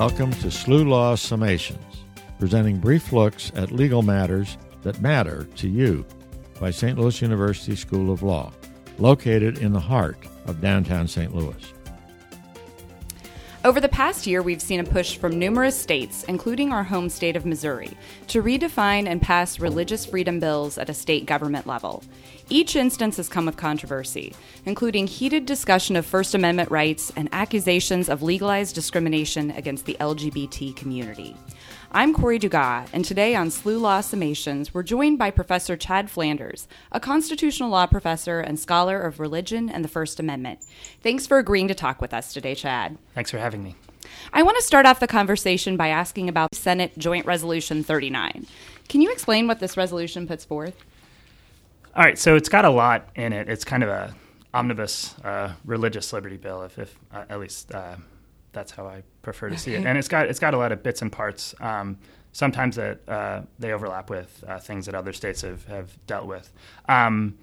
Welcome to SLU Law Summations, presenting brief looks at legal matters that matter to you by St. Louis University School of Law, located in the heart of downtown St. Louis. Over the past year, we've seen a push from numerous states, including our home state of Missouri, to redefine and pass religious freedom bills at a state government level. Each instance has come with controversy, including heated discussion of First Amendment rights and accusations of legalized discrimination against the LGBT community. I'm Corey Dugas, and today on SLU Law Summations, we're joined by Professor Chad Flanders, a constitutional law professor and scholar of religion and the First Amendment. Thanks for agreeing to talk with us today, Chad. Thanks for having me. I want to start off the conversation by asking about Senate Joint Resolution 39. Can you explain what this resolution puts forth? All right, so it's got a lot in it. It's kind of a omnibus uh, religious liberty bill, if, if uh, at least uh, that's how I prefer to see it. And it's got it's got a lot of bits and parts. Um, sometimes that uh, they overlap with uh, things that other states have, have dealt with. Um,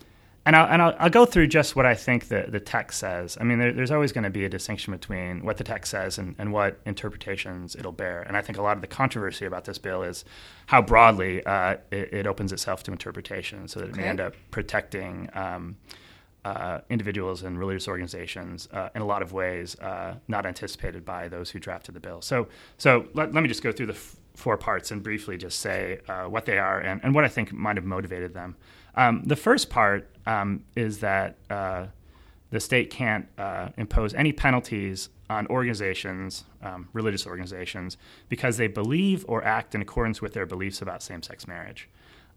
and I'll, and I'll, I'll, go through just what I think the, the text says. I mean, there, there's always going to be a distinction between what the text says and, and what interpretations it'll bear. And I think a lot of the controversy about this bill is how broadly uh, it, it, opens itself to interpretation, so that okay. it may end up protecting. Um, uh, individuals and religious organizations uh, in a lot of ways uh, not anticipated by those who drafted the bill. So, so let, let me just go through the f- four parts and briefly just say uh, what they are and, and what I think might have motivated them. Um, the first part um, is that the state can't impose any penalties on organizations, um, religious organizations, because they believe or act in accordance with their beliefs about same sex marriage.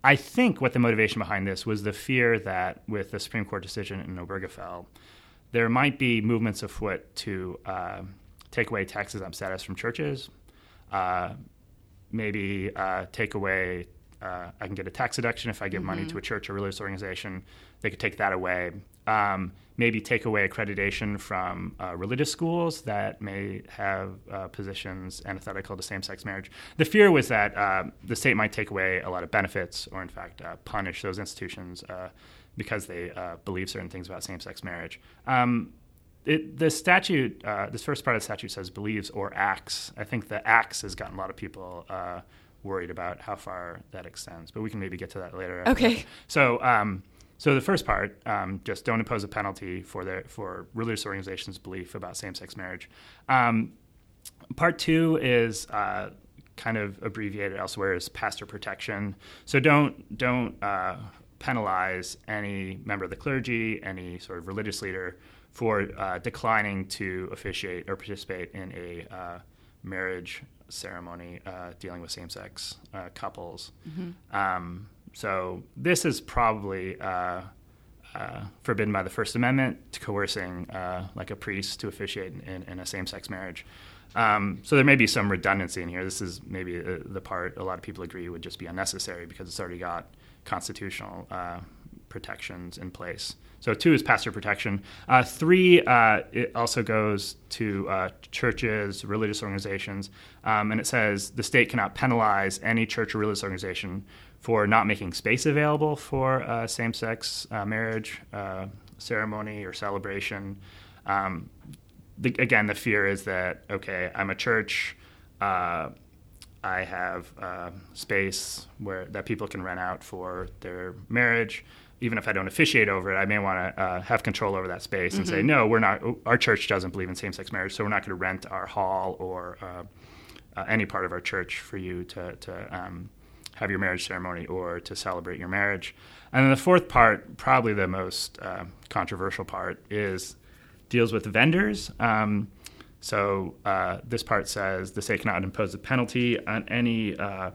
I think what the motivation behind this was the fear that with the Supreme Court decision in Obergefell, there might be movements afoot to uh, take away tax exempt status from churches, uh, maybe uh, take away. Uh, I can get a tax deduction if I give mm-hmm. money to a church or religious organization. They could take that away. Um, maybe take away accreditation from uh, religious schools that may have uh, positions antithetical to same sex marriage. The fear was that uh, the state might take away a lot of benefits or, in fact, uh, punish those institutions uh, because they uh, believe certain things about same sex marriage. Um, it, the statute, this first part of the statute says believes or acts. I think the acts has gotten a lot of people worried about how far that extends, but we can maybe get to that later. Okay. So, um, so the first part, um, just don't impose a penalty for their for religious organizations' belief about same-sex marriage. Um, part two is uh, kind of abbreviated elsewhere as pastor protection. So don't don't uh, penalize any member of the clergy, any sort of religious leader for uh, declining to officiate or participate in a uh, marriage ceremony uh, dealing with same-sex uh, couples. Mm-hmm. Um, so this is probably uh, uh, forbidden by the First Amendment, to coercing uh, like a priest to officiate in, in a same-sex marriage. Um, so there may be some redundancy in here. This is maybe uh, the part a lot of people agree would just be unnecessary because it's already got constitutional uh, protections in place. So two is pastor protection. Uh, three, uh, it also goes to uh, churches, religious organizations, um, and it says the state cannot penalize any church or religious organization for not making space available for uh, same-sex uh, marriage uh, ceremony or celebration. Um, the, again, the fear is that okay, I'm a church. I have uh, space where that people can rent out for their marriage. Even if I don't officiate over it, I may want to uh, have control over that space mm-hmm. and say, mm-hmm. no, we're not. Our church doesn't believe in same-sex marriage, so we're not going to rent our hall or any part of our church for you to to um, have your marriage ceremony or to celebrate your marriage. And then the fourth part, probably the most uh, controversial part, is deals with vendors. Um, so uh, this part says the state cannot impose a penalty on any uh,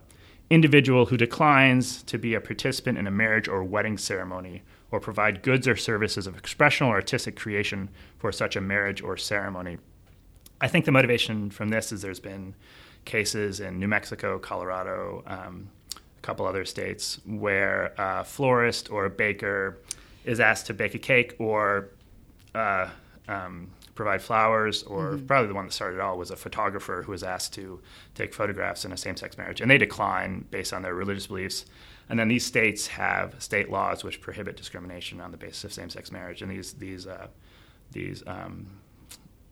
individual who declines to be a participant in a marriage or wedding ceremony or provide goods or services of expressional or artistic creation for such a marriage or ceremony. I think the motivation from this is there's been cases in New Mexico, Colorado, um, a couple other states where a florist or a baker is asked to bake a cake or uh, um, provide flowers, or mm-hmm. probably the one that started it all was a photographer who was asked to take photographs in a same sex marriage. And they decline based on their religious beliefs. And then these states have state laws which prohibit discrimination on the basis of same sex marriage. And these, these, uh, these um,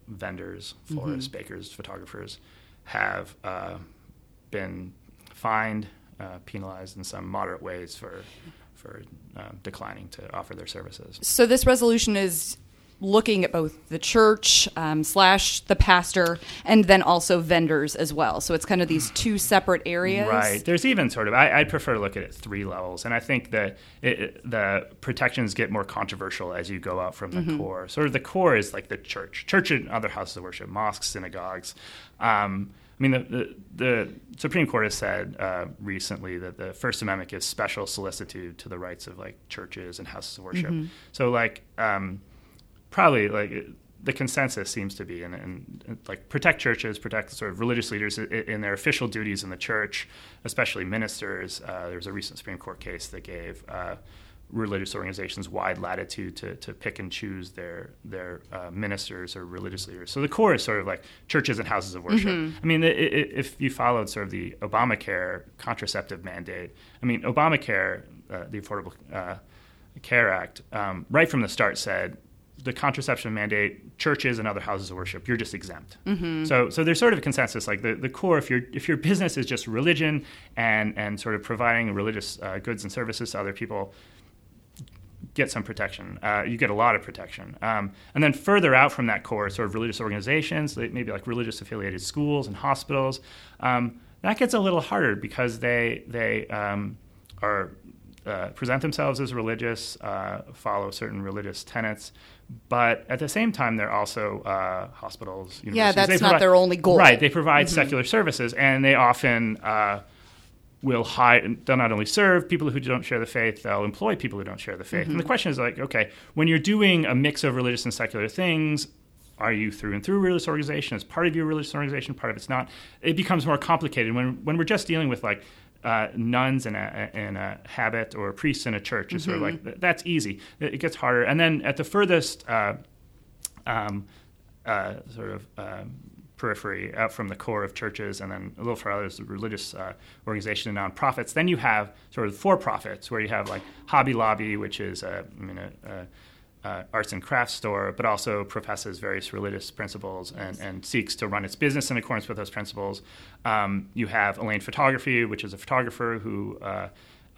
vendors, florists, mm-hmm. bakers, photographers, have uh, been fined, uh, penalized in some moderate ways for for uh, declining to offer their services. So this resolution is looking at both the church um, slash the pastor and then also vendors as well. So it's kind of these two separate areas. Right. There's even sort of, I, would prefer to look at it three levels. And I think that it, the protections get more controversial as you go out from the mm-hmm. core. Sort of the core is like the church, church and other houses of worship, mosques, synagogues. Um, I mean, the, the, the, Supreme Court has said uh, recently that the First Amendment gives special solicitude to the rights of like churches and houses of worship. Mm-hmm. So, like, um, probably like the consensus seems to be and, and, like protect churches, protect sort of religious leaders in, in their official duties in the church, especially ministers. Uh, there was a recent Supreme Court case that gave uh, religious organizations wide latitude to, to pick and choose their their uh, ministers or religious leaders. So the core is sort of like churches and houses of worship. Mm-hmm. I mean, it, it, if you followed sort of the Obamacare contraceptive mandate, I mean, Obamacare, uh, the Affordable uh, Care Act, um, right from the start said the contraception mandate, churches and other houses of worship, you're just exempt. Mm-hmm. So, so there's sort of a consensus. Like the, the core, if your if your business is just religion and and sort of providing religious uh, goods and services to other people, get some protection. Uh, you get a lot of protection. Um, and then further out from that core, sort of religious organizations, maybe like religious affiliated schools and hospitals, um, that gets a little harder because they they um, are uh, present themselves as religious, uh, follow certain religious tenets, but at the same time, they're also uh, hospitals. Yeah, that's they not provide, their only goal. Right, they provide mm-hmm. secular services, and they often uh, will hire. They'll not only serve people who don't share the faith, they'll employ people who don't share the faith. Mm-hmm. And the mm-hmm. question is like, okay, when you're doing a mix of religious and secular things, are you through and through a religious organization? Is part of your religious organization? Part of it's not. It becomes more complicated when when we're just dealing with like uh, nuns in a, in a habit or priests in a church. It's mm-hmm. sort of like mm-hmm. that's easy. It, gets harder. And then at the furthest uh, um, uh, sort of um, periphery, out from the core of churches, and then a little further is the religious uh, organization and nonprofits. Then you have sort of for profits, where you have like Hobby Lobby, which is a, I mean, a, a uh, arts and crafts store, but also professes various religious principles and, and, seeks to run its business in accordance with those principles. Um, you have Elane Photography, which is a photographer who uh,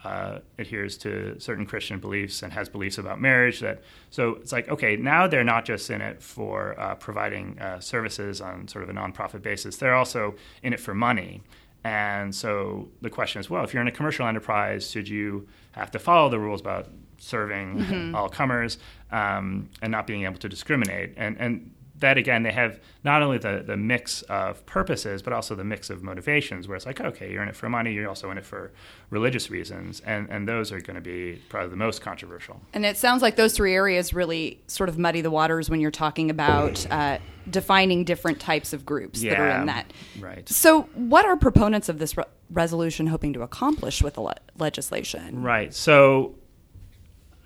uh, adheres to certain Christian beliefs and has beliefs about marriage. That so it's like okay, now they're not just in it for uh, providing uh, services on sort of a nonprofit basis; they're also in it for money. And so the question is, well, if you're in a commercial enterprise, should you have to follow the rules about serving mm-hmm. all comers um, and not being able to discriminate. And, and that again, they have not only the, the mix of purposes, but also the mix of motivations, where it's like, okay, you're in it for money, you're also in it for religious reasons, and, and those are going to be probably the most controversial. And it sounds like those three areas really sort of muddy the waters when you're talking about uh, defining different types of groups yeah, that are in that. Right. So, what are proponents of this re- resolution hoping to accomplish with the le- legislation? Right. So,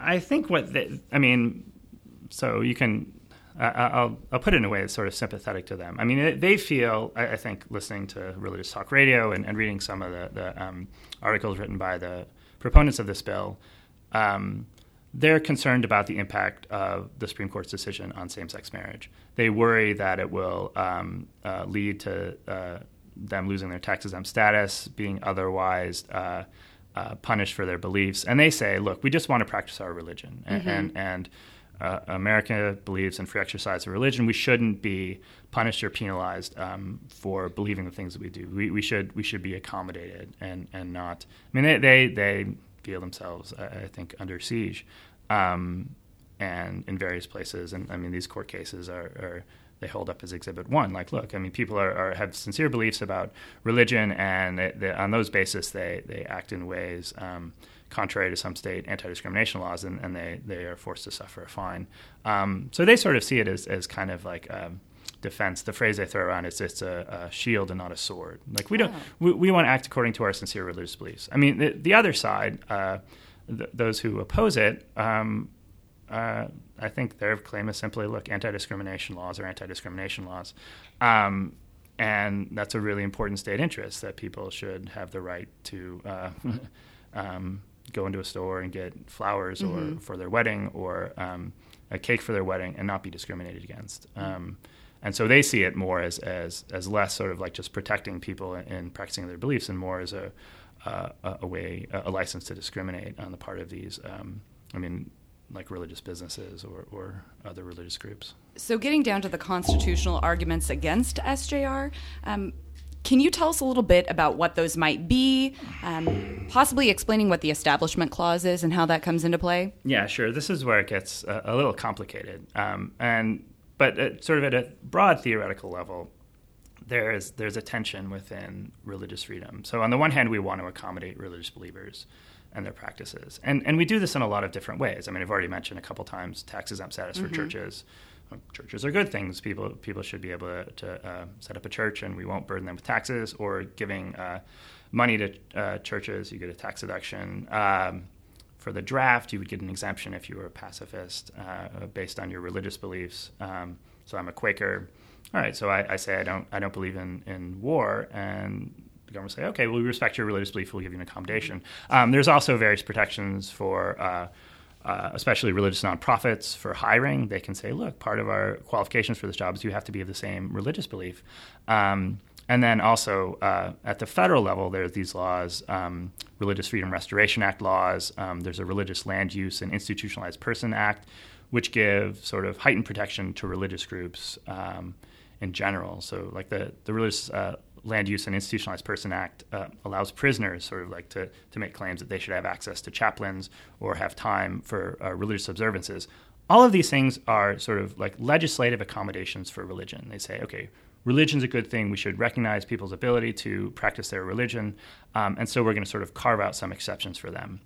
I think what they, I mean, so you can. I'll, I'll put it in a way that's sort of sympathetic to them. I mean, they feel, I think, listening to religious talk radio and, and reading some of the, the um, articles written by the proponents of this bill, um, they're concerned about the impact of the Supreme Court's decision on same sex marriage. They worry that it will um, uh, lead to uh, them losing their tax exempt status, being otherwise uh, uh, punished for their beliefs, and they say, "Look, we just want to practice our religion, and mm-hmm. and, and uh, America believes in free exercise of religion. We shouldn't be punished or penalized um, for believing the things that we do. We, we should we should be accommodated and and not. I mean, they they, they feel themselves, I, I think, under siege, um, and in various places. And I mean, these court cases are, are they hold up as Exhibit One. Like, look, I mean, people are, are have sincere beliefs about religion, and they, they, on those basis, they they act in ways um, contrary to some state anti-discrimination laws, and, and, they they are forced to suffer a fine. Um, so they sort of see it as as kind of like. Um, defense the phrase they throw around is it's a, a, shield and not a sword like we don't oh. we, we want to act according to our sincere religious beliefs i mean the, the other side uh, th- those who oppose it um, uh, I think their claim is simply look, anti discrimination laws are anti discrimination laws. Um, and that's a really important state interest that people should have the right to uh, um, go into a store and get flowers mm-hmm. or for their wedding or um, a cake for their wedding and not be discriminated against. Um, and so they see it more as, as, as less sort of like just protecting people and practicing their beliefs and more as a, uh, a way, a license to discriminate on the part of these, um, I mean, like religious businesses or, or other religious groups. So, getting down to the constitutional arguments against SJR, um, can you tell us a little bit about what those might be, um, possibly explaining what the Establishment Clause is and how that comes into play? Yeah, sure. This is where it gets a, a little complicated. Um, and but at, sort of at a broad theoretical level, there's there's a tension within religious freedom. So on the one hand, we want to accommodate religious believers and their practices, and and we do this in a lot of different ways. I mean, I've already mentioned a couple times tax exempt status mm-hmm. for churches. churches are good things. People people should be able to, to uh, set up a church, and we won't burden them with taxes or giving uh, money to uh, churches. You get a tax deduction. Um, for the draft, you would get an exemption if you were a pacifist uh, based on your religious beliefs. Um, so I'm a Quaker. All right, so I, I, say I don't I don't believe in, in war, and the government say, okay, well, we respect your religious belief, we'll give you an accommodation. Um, there's also various protections for. Uh, uh, especially religious nonprofits for hiring, they can say, look, part of our qualifications for this job is you have to be of the same religious belief. Um, and then also uh, at the federal level, there's these laws, um, Religious Freedom Restoration Act laws. Um, there's a Religious Land Use and Institutionalized Person Act, which give sort of heightened protection to religious groups um, in general. So, like the the Religious uh, Land Use and Institutionalized Person Act uh, allows prisoners sort of like to to make claims that they should have access to chaplains or have time for uh, religious observances. All of these things are sort of like legislative accommodations for religion. They say, okay, religion's a good thing. We should recognize people's ability to practice their religion. Um, and so we're going to sort of carve out some exceptions for them.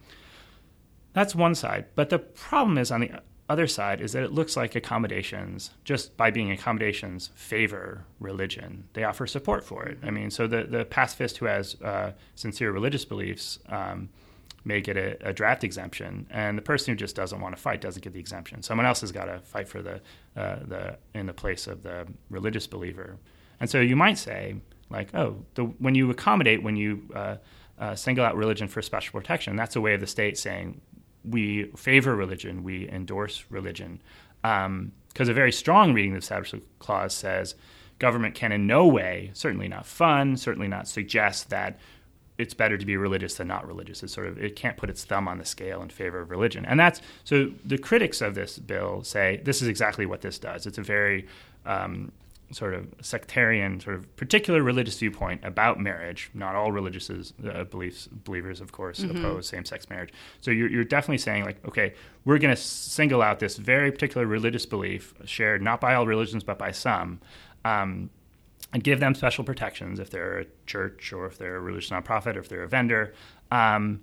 That's one side. But the problem is on the other side is that it looks like accommodations, just by being accommodations, favor religion. They offer support for it. I mean, so the, the pacifist who has uh, sincere religious beliefs um, may get a, a, draft exemption, and the person who just doesn't want to fight doesn't get the exemption. Someone else has got to fight for the uh, the in the place of the religious believer. And so you might say, like, oh, the, when you accommodate, when you uh, uh, single out religion for special protection, that's a way of the state saying we favor religion, we endorse religion. Because um, a very strong reading of the Establishment Clause says government can in no way, certainly not fund, certainly not suggest that it's better to be religious than not religious. It's sort of it can't put its thumb on the scale in favor of religion, and that's so. The critics of this bill say this is exactly what this does. It's a very um, sort of sectarian, sort of particular religious viewpoint about marriage. Not all religious uh, beliefs believers, of course, mm-hmm. oppose same-sex marriage. So you're, you're definitely saying like, okay, we're going to single out this very particular religious belief shared not by all religions but by some. Um, and give them special protections if they're a church or if they're a religious nonprofit or if they're a vendor. Um,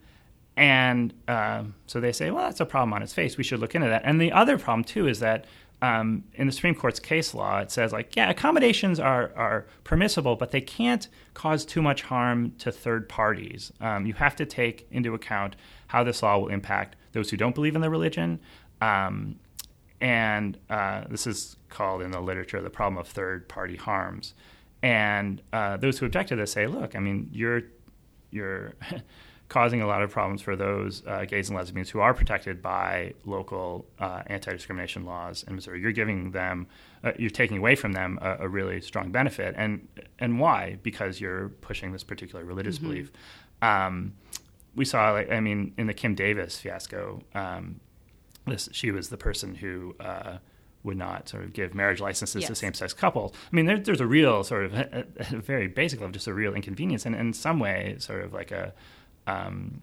and uh, so they say, well, that's a problem on its face. We should look into that. And the other problem, too, is that um, in the Supreme Court's case law, it says, like, yeah, accommodations are, are permissible, but they can't cause too much harm to third parties. Um, you have to take into account how this law will impact those who don't believe in the religion. Um, and uh, this is called in the literature the problem of third party harms. And uh, those who object to this say, look, I mean, you're you're causing a lot of problems for those uh, gays and lesbians who are protected by local uh, anti-discrimination laws in Missouri. You're giving them, uh, you're taking away from them a, a, really strong benefit, and and why? Because you're pushing this particular religious mm-hmm. belief. Um, we saw, like, I mean, in the Kim Davis fiasco, um, this she was the person who uh, would not sort of give marriage licenses yes. to same-sex couples. I mean, there, there's a real sort of a, a very basic level, just a real inconvenience, and in some way, sort of like a um,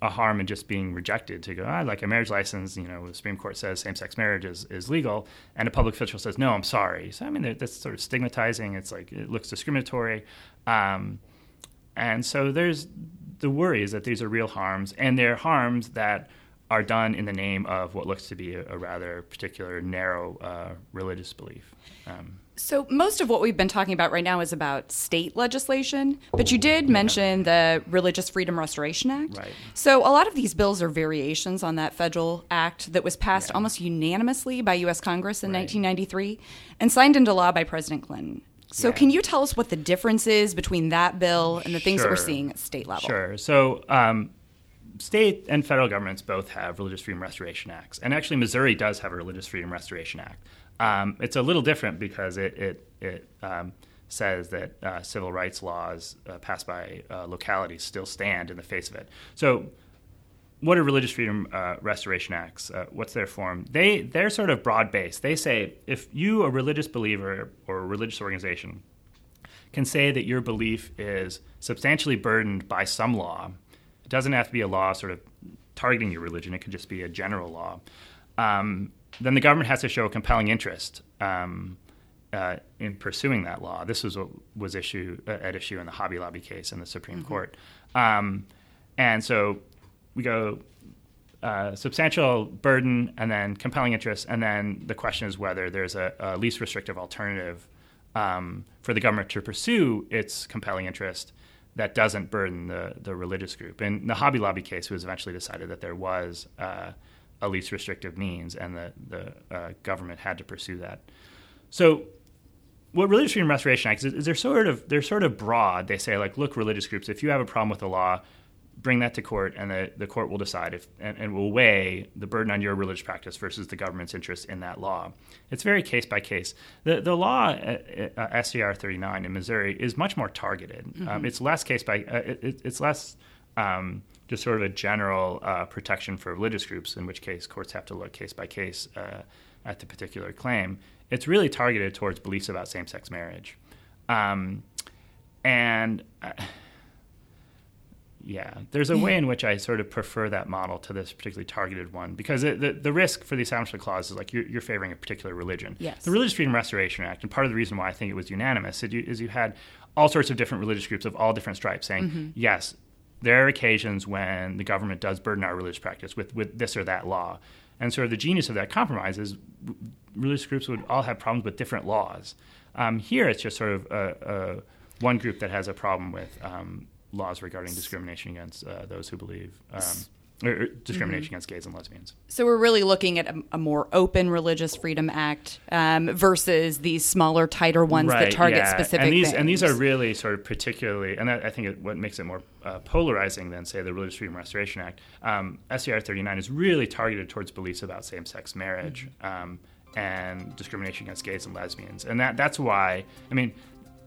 a harm in just being rejected to go, ah, like a marriage license, you know, the Supreme Court says same-sex marriage is, is legal, and a public official says, no, I'm sorry. So, I mean, that's sort of stigmatizing. It's like, it looks discriminatory. Um, and so there's the worry is that these are real harms, and they're harms that – are done in the name of what looks to be a, a rather particular narrow uh, religious belief. Um, so, most of what we've been talking about right now is about state legislation, but you did mention the Religious Freedom Restoration Act. Right. So, a lot of these bills are variations on that federal act that was passed yeah. almost unanimously by U.S. Congress in right. 1993 and signed into law by President Clinton. So, yeah. can you tell us what the difference is between that bill and the things sure. that we're seeing at state level? Sure. So, um, state and federal governments both have religious freedom restoration acts, and actually Missouri does have a religious freedom restoration act. Um, it's a little different because it it, it um, says that uh, civil rights laws uh, passed by uh, localities still stand in the face of it. So, what are religious freedom uh, restoration acts? Uh, what's their form? They they're sort of broad based. They say if you a religious believer or a religious organization can say that your belief is substantially burdened by some law. It doesn't have to be a law sort of targeting your religion. It could just be a general law. Um, then the government has to show a compelling interest um, uh, in pursuing that law. This was what was issue uh, at issue in the Hobby Lobby case in the Supreme mm-hmm. Court. Um, and so we go uh, substantial burden and then compelling interest, and then the question is whether there's a, a least restrictive alternative um, for the government to pursue its compelling interest that doesn't burden the, the religious group. In the Hobby Lobby case, it was eventually decided that there was uh, a least restrictive means, and the, the uh, government had to pursue that. So what Religious Freedom Restoration Act is, is they're sort of they're sort of broad. They say like, look, religious groups, if you have a problem with the law, bring that to court, and the, the court will decide if and, and, will weigh the burden on your religious practice versus the government's interest in that law. It's very case by case. The the law uh, uh, SCR 39 in Missouri is much more targeted. Mm-hmm. Um, it's less case by uh, it, it's less. Um, just sort of a general uh, protection for religious groups, in which case courts have to look case by case uh, at the particular claim it's really targeted towards beliefs about same-sex marriage, um, and uh, yeah, there's a way in which I sort of prefer that model to this particularly targeted one because it, the the risk for the establishment clause is like you're, you're, favoring a particular religion. Yes. The Religious Freedom Restoration Act, and part of the reason why I think it was unanimous is you, is you had all sorts of different religious groups of all different stripes saying mm-hmm. yes. There are occasions when the government does burden our religious practice with, with this or that law. And sort of the genius of that compromise is religious groups would all have problems with different laws. Um, here, it's just sort of a, a, one group that has a problem with um, laws regarding discrimination against uh, those who believe. Um, or discrimination mm-hmm. against gays and lesbians. So we're really looking at a, a more open Religious Freedom Act um, versus these smaller, tighter ones right, that target yeah. specific and these, things. And these are really sort of particularly, and that, I think it, what makes it more uh, polarizing than, say, the Religious Freedom Restoration Act. Um, SCR 39 is really targeted towards beliefs about same-sex marriage. Mm-hmm. Um, and discrimination against gays and lesbians, and that that's why I mean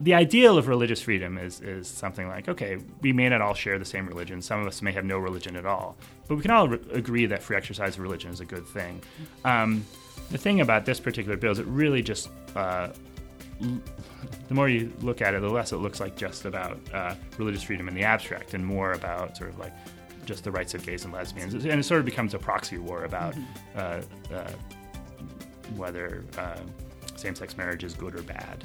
the ideal of religious freedom is, is something like okay, we may not all share the same religion. Some of us may have no religion at all, but we can all re- agree that free exercise of religion is a good thing. Um, the thing about this particular bill is it really just uh, l- the more you look at it, the less it looks like just about uh, religious freedom in the abstract, and more about sort of like just the rights of gays and lesbians, and it sort of becomes a proxy war about mm-hmm. uh, uh whether uh, same-sex marriage is good or bad.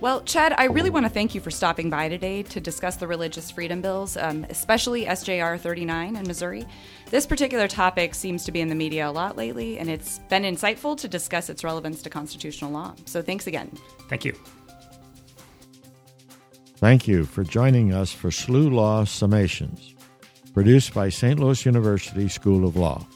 Well, Chad, I really want to thank you for stopping by today to discuss the religious freedom bills, um, especially SJR 39 in Missouri. This particular topic seems to be in the media a lot lately, and it's been insightful to discuss its relevance to constitutional law. So thanks again. Thank you. Thank you for joining us for SLU Law Summations, produced by St. Louis University School of Law.